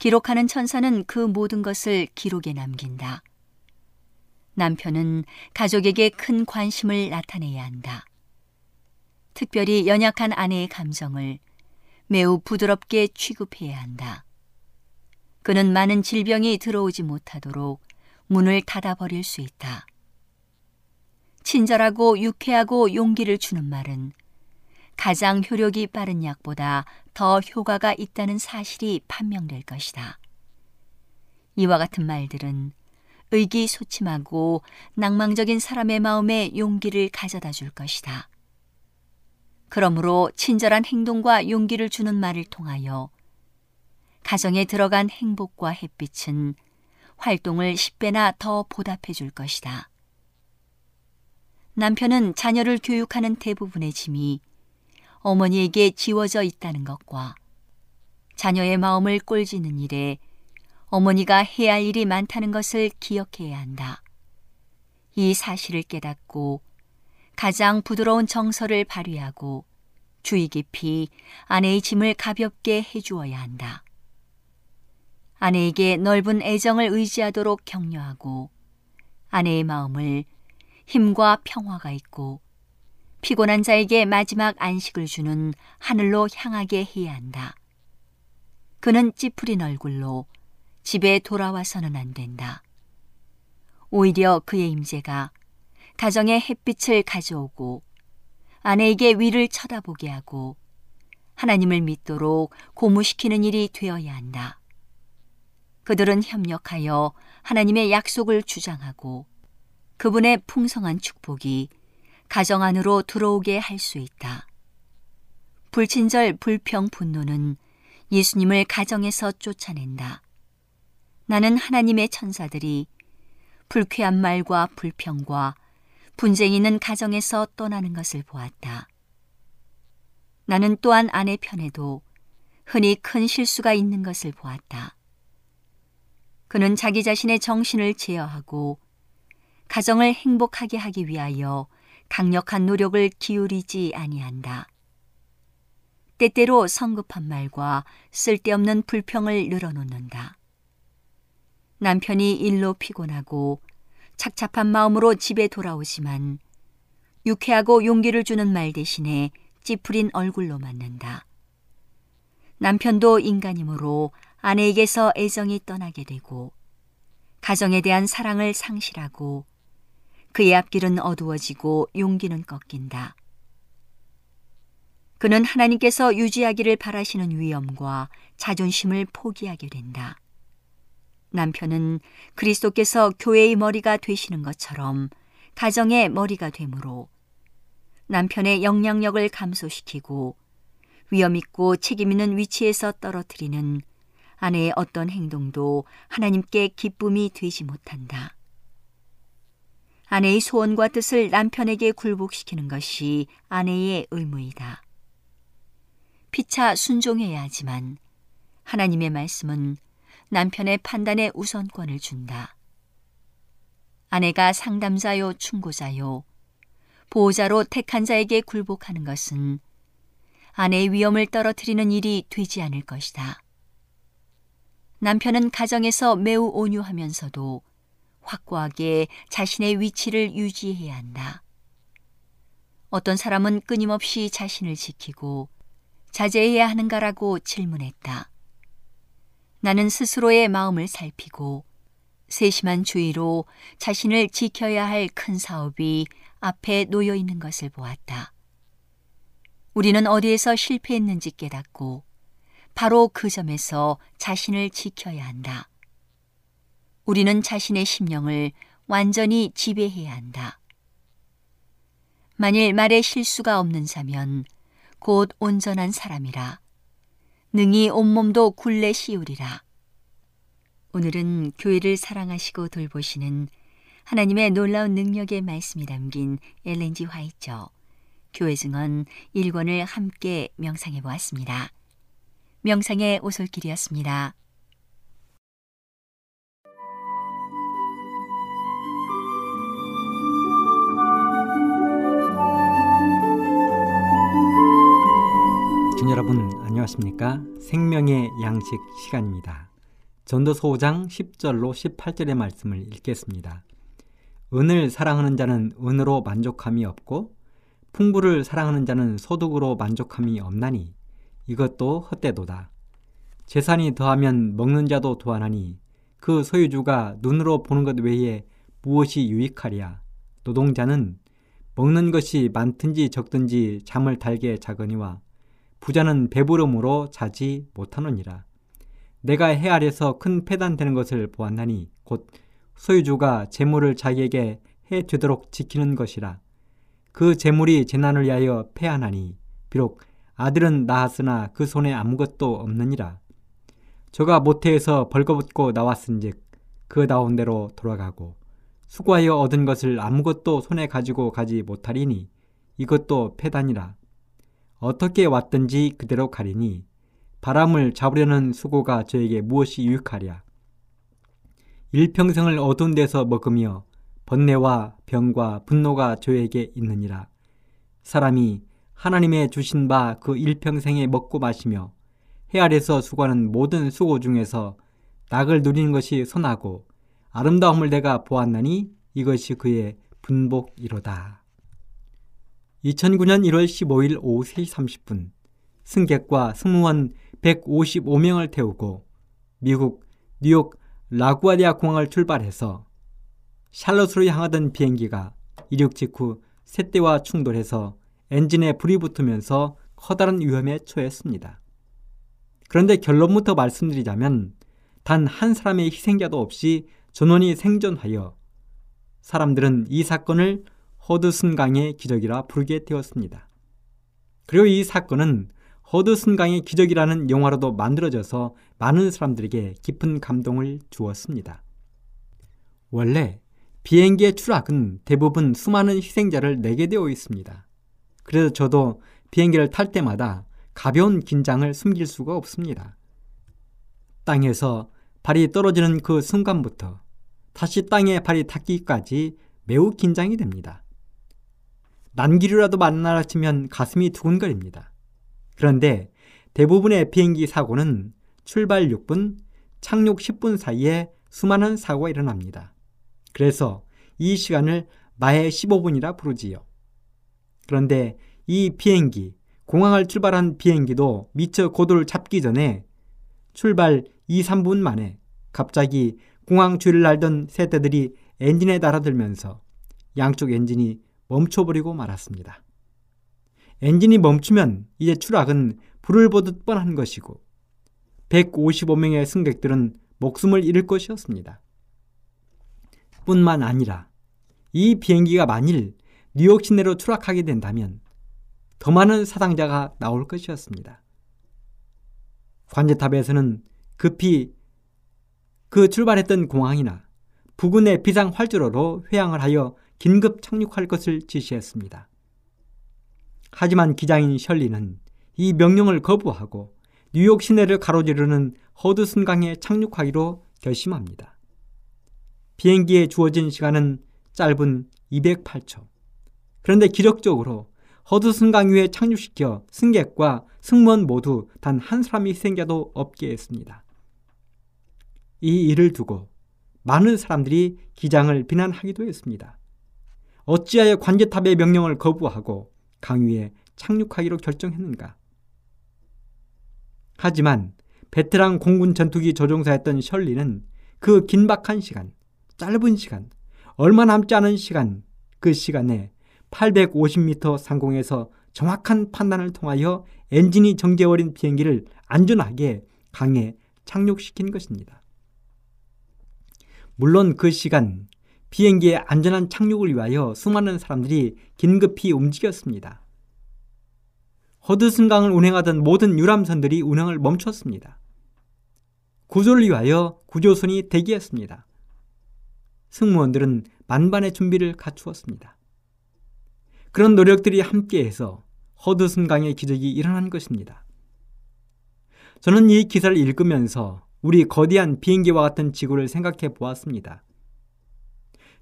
기록하는 천사는 그 모든 것을 기록에 남긴다. 남편은 가족에게 큰 관심을 나타내야 한다. 특별히 연약한 아내의 감정을 매우 부드럽게 취급해야 한다. 그는 많은 질병이 들어오지 못하도록 문을 닫아버릴 수 있다. 친절하고 유쾌하고 용기를 주는 말은 가장 효력이 빠른 약보다 더 효과가 있다는 사실이 판명될 것이다. 이와 같은 말들은 의기소침하고 낭망적인 사람의 마음에 용기를 가져다 줄 것이다. 그러므로 친절한 행동과 용기를 주는 말을 통하여 가정에 들어간 행복과 햇빛은 활동을 10배나 더 보답해 줄 것이다. 남편은 자녀를 교육하는 대부분의 짐이 어머니에게 지워져 있다는 것과 자녀의 마음을 꼴지는 일에 어머니가 해야 할 일이 많다는 것을 기억해야 한다. 이 사실을 깨닫고 가장 부드러운 정서를 발휘하고 주의 깊이 아내의 짐을 가볍게 해주어야 한다. 아내에게 넓은 애정을 의지하도록 격려하고 아내의 마음을 힘과 평화가 있고 피곤한 자에게 마지막 안식을 주는 하늘로 향하게 해야 한다. 그는 찌푸린 얼굴로 집에 돌아와서는 안 된다. 오히려 그의 임재가 가정의 햇빛을 가져오고 아내에게 위를 쳐다보게 하고 하나님을 믿도록 고무시키는 일이 되어야 한다. 그들은 협력하여 하나님의 약속을 주장하고 그분의 풍성한 축복이 가정 안으로 들어오게 할 수 있다. 불친절 불평 분노는 예수님을 가정에서 쫓아낸다. 나는 하나님의 천사들이 불쾌한 말과 불평과 분쟁이는 가정에서 떠나는 것을 보았다. 나는 또한 아내 편에도 흔히 큰 실수가 있는 것을 보았다. 그는 자기 자신의 정신을 제어하고 가정을 행복하게 하기 위하여 강력한 노력을 기울이지 아니한다. 때때로 성급한 말과 쓸데없는 불평을 늘어놓는다. 남편이 일로 피곤하고 착잡한 마음으로 집에 돌아오지만 유쾌하고 용기를 주는 말 대신에 찌푸린 얼굴로 맞는다. 남편도 인간이므로 아내에게서 애정이 떠나게 되고 가정에 대한 사랑을 상실하고 그의 앞길은 어두워지고 용기는 꺾인다. 그는 하나님께서 유지하기를 바라시는 위엄과 자존심을 포기하게 된다. 남편은 그리스도께서 교회의 머리가 되시는 것처럼 가정의 머리가 되므로 남편의 영향력을 감소시키고 위험 있고 책임 있는 위치에서 떨어뜨리는 아내의 어떤 행동도 하나님께 기쁨이 되지 못한다. 아내의 소원과 뜻을 남편에게 굴복시키는 것이 아내의 의무이다. 피차 순종해야 하지만 하나님의 말씀은 남편의 판단에 우선권을 준다. 아내가 상담자요 충고자요 보호자로 택한 자에게 굴복하는 것은 아내의 위험을 떨어뜨리는 일이 되지 않을 것이다. 남편은 가정에서 매우 온유하면서도 확고하게 자신의 위치를 유지해야 한다. 어떤 사람은 끊임없이 자신을 지키고 자제해야 하는가라고 질문했다. 나는 스스로의 마음을 살피고 세심한 주의로 자신을 지켜야 할 큰 사업이 앞에 놓여 있는 것을 보았다. 우리는 어디에서 실패했는지 깨닫고 바로 그 점에서 자신을 지켜야 한다. 우리는 자신의 심령을 완전히 지배해야 한다. 만일 말에 실수가 없는 자면 곧 온전한 사람이라. 능히 온몸도 굴레 씌우리라. 오늘은 교회를 사랑하시고 돌보시는 하나님의 놀라운 능력의 말씀이 담긴 엘렌지 화이처 교회 증언 1권을 함께 명상해 보았습니다. 명상의 오솔길이었습니다. 여러분 안녕하십니까? 생명의 양식 시간입니다. 전도서 5장 10절로 18절의 말씀을 읽겠습니다. 은을 사랑하는 자는 은으로 만족함이 없고 풍부를 사랑하는 자는 소득으로 만족함이 없나니 이것도 헛되도다. 재산이 더하면 먹는 자도 더하나니 그 소유주가 눈으로 보는 것 외에 무엇이 유익하랴. 노동자는 먹는 것이 많든지 적든지 잠을 달게 자거니와 부자는 배부름으로 자지 못하느니라. 내가 해 아래서 큰 패단되는 것을 보았나니 곧 소유주가 재물을 자기에게 해 되도록 지키는 것이라. 그 재물이 재난을 위하여 패하나니 비록 아들은 낳았으나 그 손에 아무것도 없느니라. 저가 모태에서 벌거벗고 나왔은즉 그 나온 대로 돌아가고 수고하여 얻은 것을 아무것도 손에 가지고 가지 못하리니 이것도 패단이라. 어떻게 왔든지 그대로 가리니 바람을 잡으려는 수고가 저에게 무엇이 유익하랴. 일평생을 어두운 데서 먹으며 번뇌와 병과 분노가 저에게 있느니라. 사람이 하나님의 주신 바 그 일평생에 먹고 마시며 해 아래서 수고하는 모든 수고 중에서 낙을 누리는 것이 선하고 아름다움을 내가 보았나니 이것이 그의 분복이로다. 2009년 1월 15일 오후 3시 30분 승객과 승무원 155명을 태우고 미국 뉴욕 라구아디아 공항을 출발해서 샬롯으로 향하던 비행기가 이륙 직후 새떼와 충돌해서 엔진에 불이 붙으면서 커다란 위험에 처했습니다. 그런데 결론부터 말씀드리자면 단 한 사람의 희생자도 없이 전원이 생존하여 사람들은 이 사건을 허드슨강의 기적이라 부르게 되었습니다. 그리고 이 사건은 허드슨강의 기적이라는 영화로도 만들어져서 많은 사람들에게 깊은 감동을 주었습니다. 원래 비행기의 추락은 대부분 수많은 희생자를 내게 되어 있습니다. 그래서 저도 비행기를 탈 때마다 가벼운 긴장을 숨길 수가 없습니다. 땅에서 발이 떨어지는 그 순간부터 다시 땅에 발이 닿기까지 매우 긴장이 됩니다. 난기류라도 만나라 치면 가슴이 두근거립니다. 그런데 대부분의 비행기 사고는 출발 6분, 착륙 10분 사이에 수많은 사고가 일어납니다. 그래서 이 시간을 마의 15분이라 부르지요. 그런데 이 비행기, 공항을 출발한 비행기도 미처 고도를 잡기 전에 출발 2, 3분 만에 갑자기 공항 주위를 날던 새떼들이 엔진에 달아들면서 양쪽 엔진이 멈춰버리고 말았습니다. 엔진이 멈추면 이제 추락은 불을 보듯 뻔한 것이고 155명의 승객들은 목숨을 잃을 것이었습니다. 뿐만 아니라 이 비행기가 만일 뉴욕 시내로 추락하게 된다면 더 많은 사상자가 나올 것이었습니다. 관제탑에서는 급히 그 출발했던 공항이나 부근의 비상 활주로로 회항을 하여 긴급 착륙할 것을 지시했습니다. 하지만 기장인 셜리는 이 명령을 거부하고 뉴욕 시내를 가로지르는 허드슨 강에 착륙하기로 결심합니다. 비행기에 주어진 시간은 짧은 208초. 그런데 기적적으로 허드슨 강 위에 착륙시켜 승객과 승무원 모두 단 한 사람이 희생자도 없게 했습니다. 이 일을 두고 많은 사람들이 기장을 비난하기도 했습니다. 어찌하여 관제탑의 명령을 거부하고 강 위에 착륙하기로 결정했는가? 하지만 베테랑 공군 전투기 조종사였던 셜리는 그 긴박한 시간, 짧은 시간, 얼마 남지 않은 시간, 그 시간에 850m 상공에서 정확한 판단을 통하여 엔진이 정지해버린 비행기를 안전하게 강에 착륙시킨 것입니다. 물론 그 시간 비행기의 안전한 착륙을 위하여 수많은 사람들이 긴급히 움직였습니다. 허드슨강을 운행하던 모든 유람선들이 운행을 멈췄습니다. 구조를 위하여 구조선이 대기했습니다. 승무원들은 만반의 준비를 갖추었습니다. 그런 노력들이 함께해서 허드슨강의 기적이 일어난 것입니다. 저는 이 기사를 읽으면서 우리 거대한 비행기와 같은 지구를 생각해 보았습니다.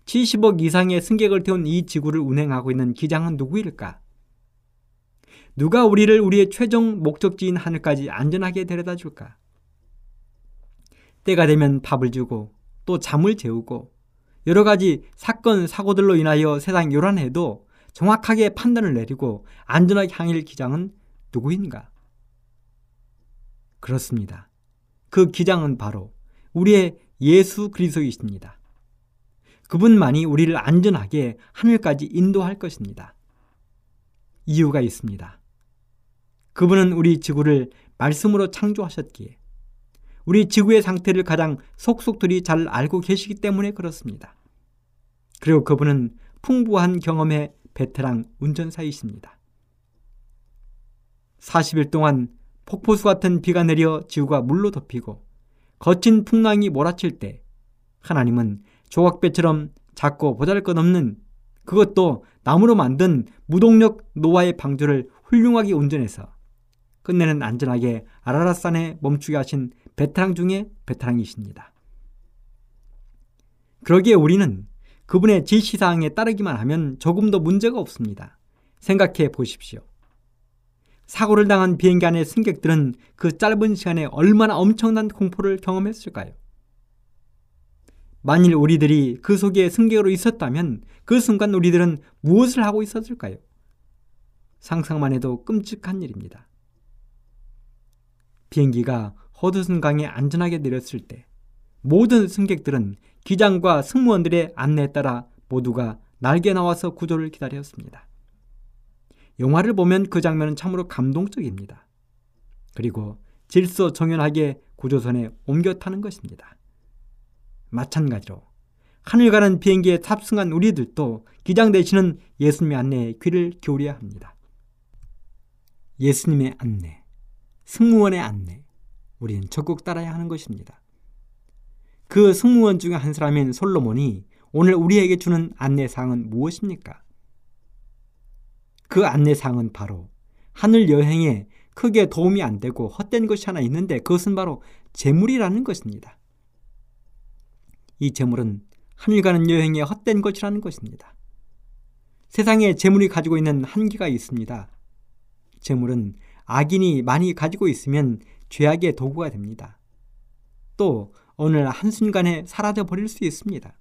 70억 이상의 승객을 태운 이 지구를 운행하고 있는 기장은 누구일까? 누가 우리를 우리의 최종 목적지인 하늘까지 안전하게 데려다 줄까? 때가 되면 밥을 주고 또 잠을 재우고 여러 가지 사건, 사고들로 인하여 세상 요란해도 정확하게 판단을 내리고 안전하게 향일 기장은 누구인가? 그렇습니다. 그 기장은 바로 우리의 예수 그리스도이십니다. 그분만이 우리를 안전하게 하늘까지 인도할 것입니다. 이유가 있습니다. 그분은 우리 지구를 말씀으로 창조하셨기에 우리 지구의 상태를 가장 속속들이 잘 알고 계시기 때문에 그렇습니다. 그리고 그분은 풍부한 경험의 베테랑 운전사이십니다. 40일 동안 폭포수 같은 비가 내려 지구가 물로 덮이고 거친 풍랑이 몰아칠 때 하나님은 조각배처럼 작고 보잘것없는 그것도 나무로 만든 무동력 노아의 방주를 훌륭하게 운전해서 끝내는 안전하게 아라라산에 멈추게 하신 베테랑 중에 베테랑이십니다. 그러기에 우리는 그분의 지시사항에 따르기만 하면 조금도 문제가 없습니다. 생각해 보십시오. 사고를 당한 비행기 안의 승객들은 그 짧은 시간에 얼마나 엄청난 공포를 경험했을까요? 만일 우리들이 그 속에 승객으로 있었다면 그 순간 우리들은 무엇을 하고 있었을까요? 상상만 해도 끔찍한 일입니다. 비행기가 허드슨 강에 안전하게 내렸을 때 모든 승객들은 기장과 승무원들의 안내에 따라 모두가 날개 나와서 구조를 기다렸습니다. 영화를 보면 그 장면은 참으로 감동적입니다. 그리고 질서 정연하게 구조선에 옮겨 타는 것입니다. 마찬가지로 하늘 가는 비행기에 탑승한 우리들도 기장 되시는 예수님의 안내에 귀를 기울여야 합니다. 예수님의 안내, 승무원의 안내, 우리는 적극 따라야 하는 것입니다. 그 승무원 중에 한 사람인 솔로몬이 오늘 우리에게 주는 안내사항은 무엇입니까? 그 안내사항은 바로 하늘 여행에 크게 도움이 안 되고 헛된 것이 하나 있는데 그것은 바로 재물이라는 것입니다. 이 재물은 하늘 가는 여행에 헛된 것이라는 것입니다. 세상에 재물이 가지고 있는 한계가 있습니다. 재물은 악인이 많이 가지고 있으면 죄악의 도구가 됩니다. 또 어느 한순간에 사라져 버릴 수 있습니다.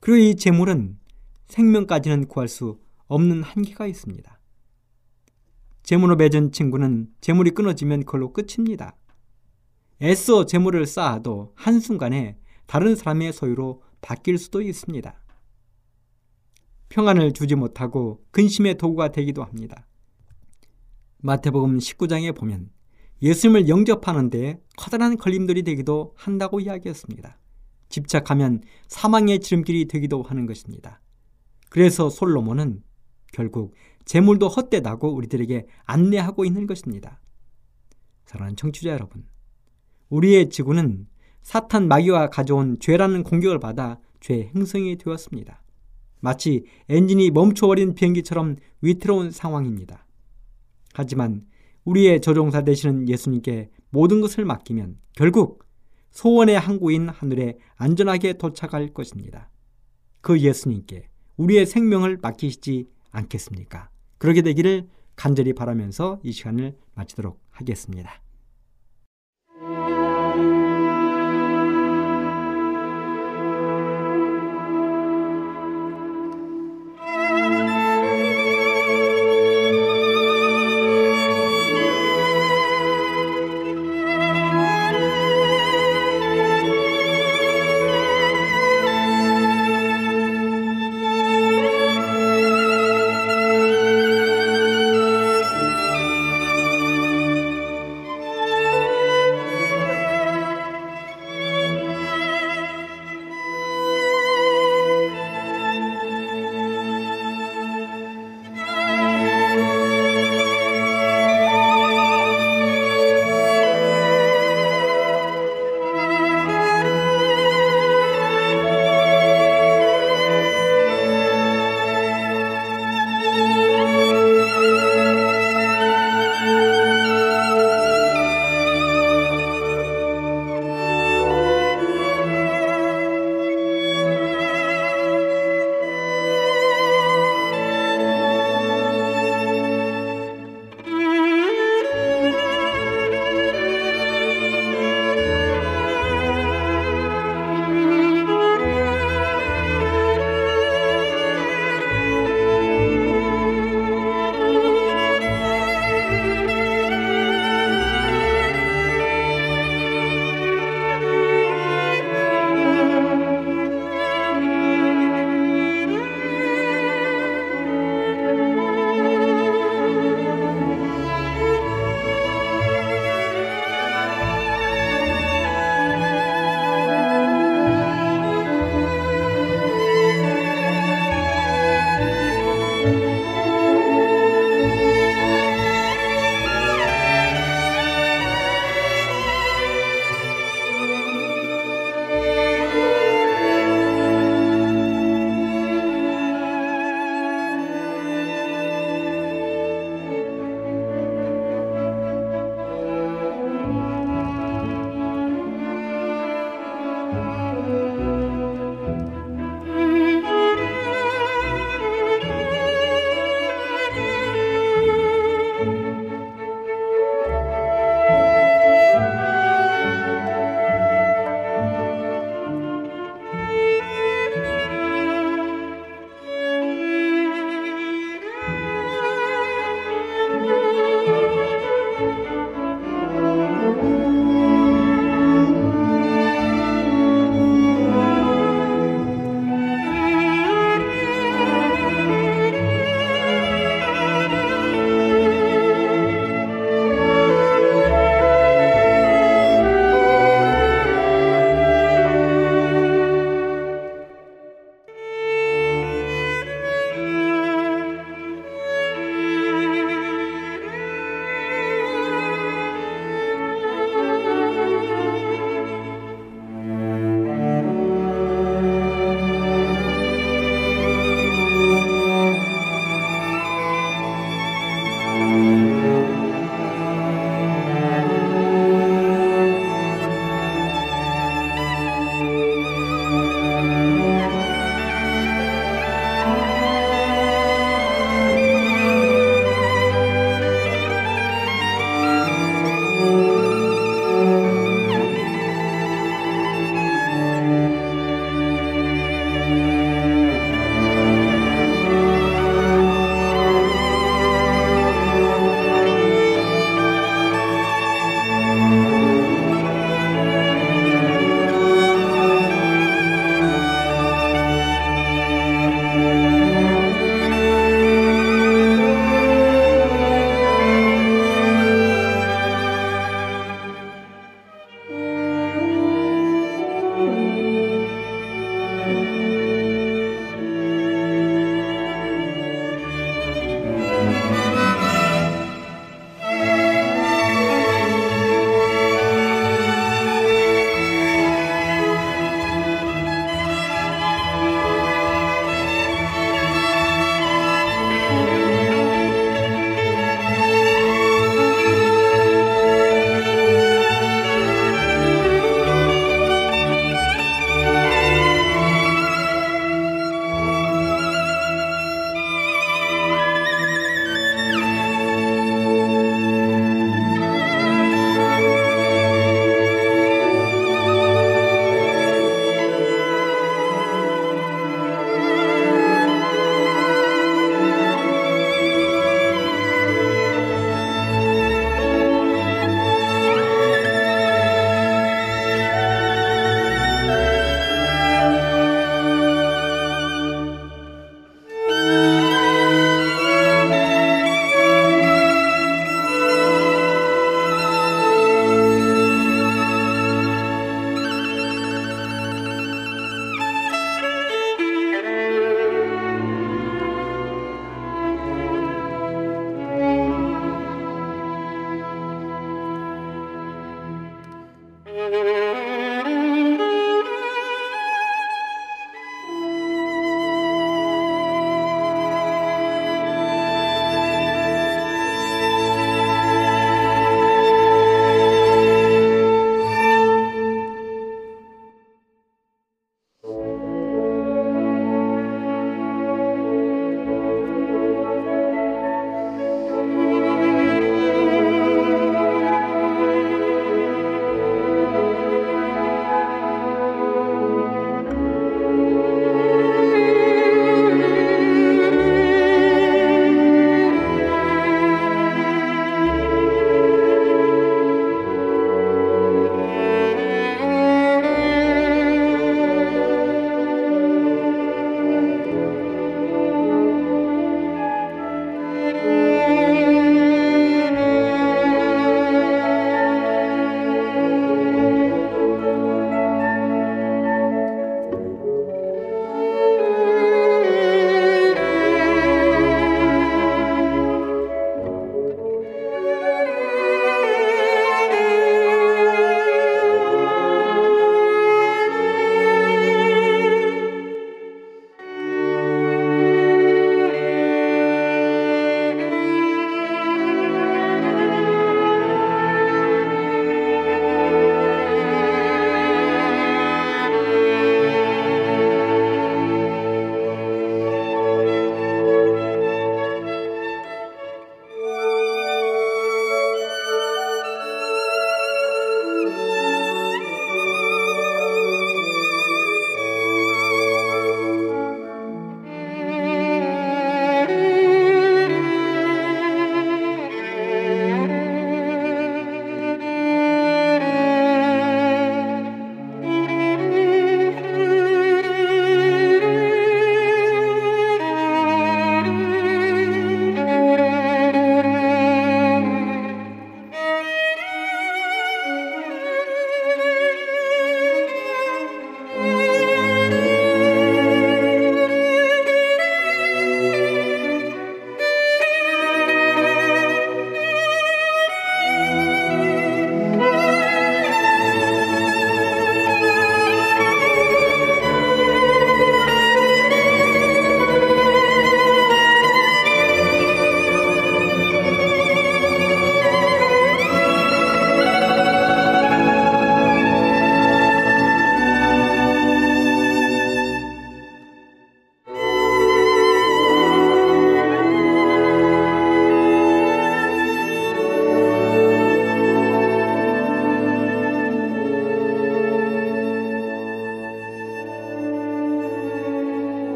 그리고 이 재물은 생명까지는 구할 수 없는 한계가 있습니다. 재물로 맺은 친구는 재물이 끊어지면 그걸로 끝입니다. 애써 재물을 쌓아도 한순간에 다른 사람의 소유로 바뀔 수도 있습니다. 평안을 주지 못하고 근심의 도구가 되기도 합니다. 마태복음 19장에 보면 예수님을 영접하는데 커다란 걸림돌이 되기도 한다고 이야기했습니다. 집착하면 사망의 지름길이 되기도 하는 것입니다. 그래서 솔로몬은 결국 재물도 헛되다고 우리들에게 안내하고 있는 것입니다. 사랑하는 청취자 여러분, 우리의 지구는 사탄 마귀가 가져온 죄라는 공격을 받아 죄 행성이 되었습니다. 마치 엔진이 멈춰버린 비행기처럼 위태로운 상황입니다. 하지만 우리의 조종사 되시는 예수님께 모든 것을 맡기면 결국 소원의 항구인 하늘에 안전하게 도착할 것입니다. 그 예수님께 우리의 생명을 맡기시지 않겠습니까? 그러게 되기를 간절히 바라면서 이 시간을 마치도록 하겠습니다.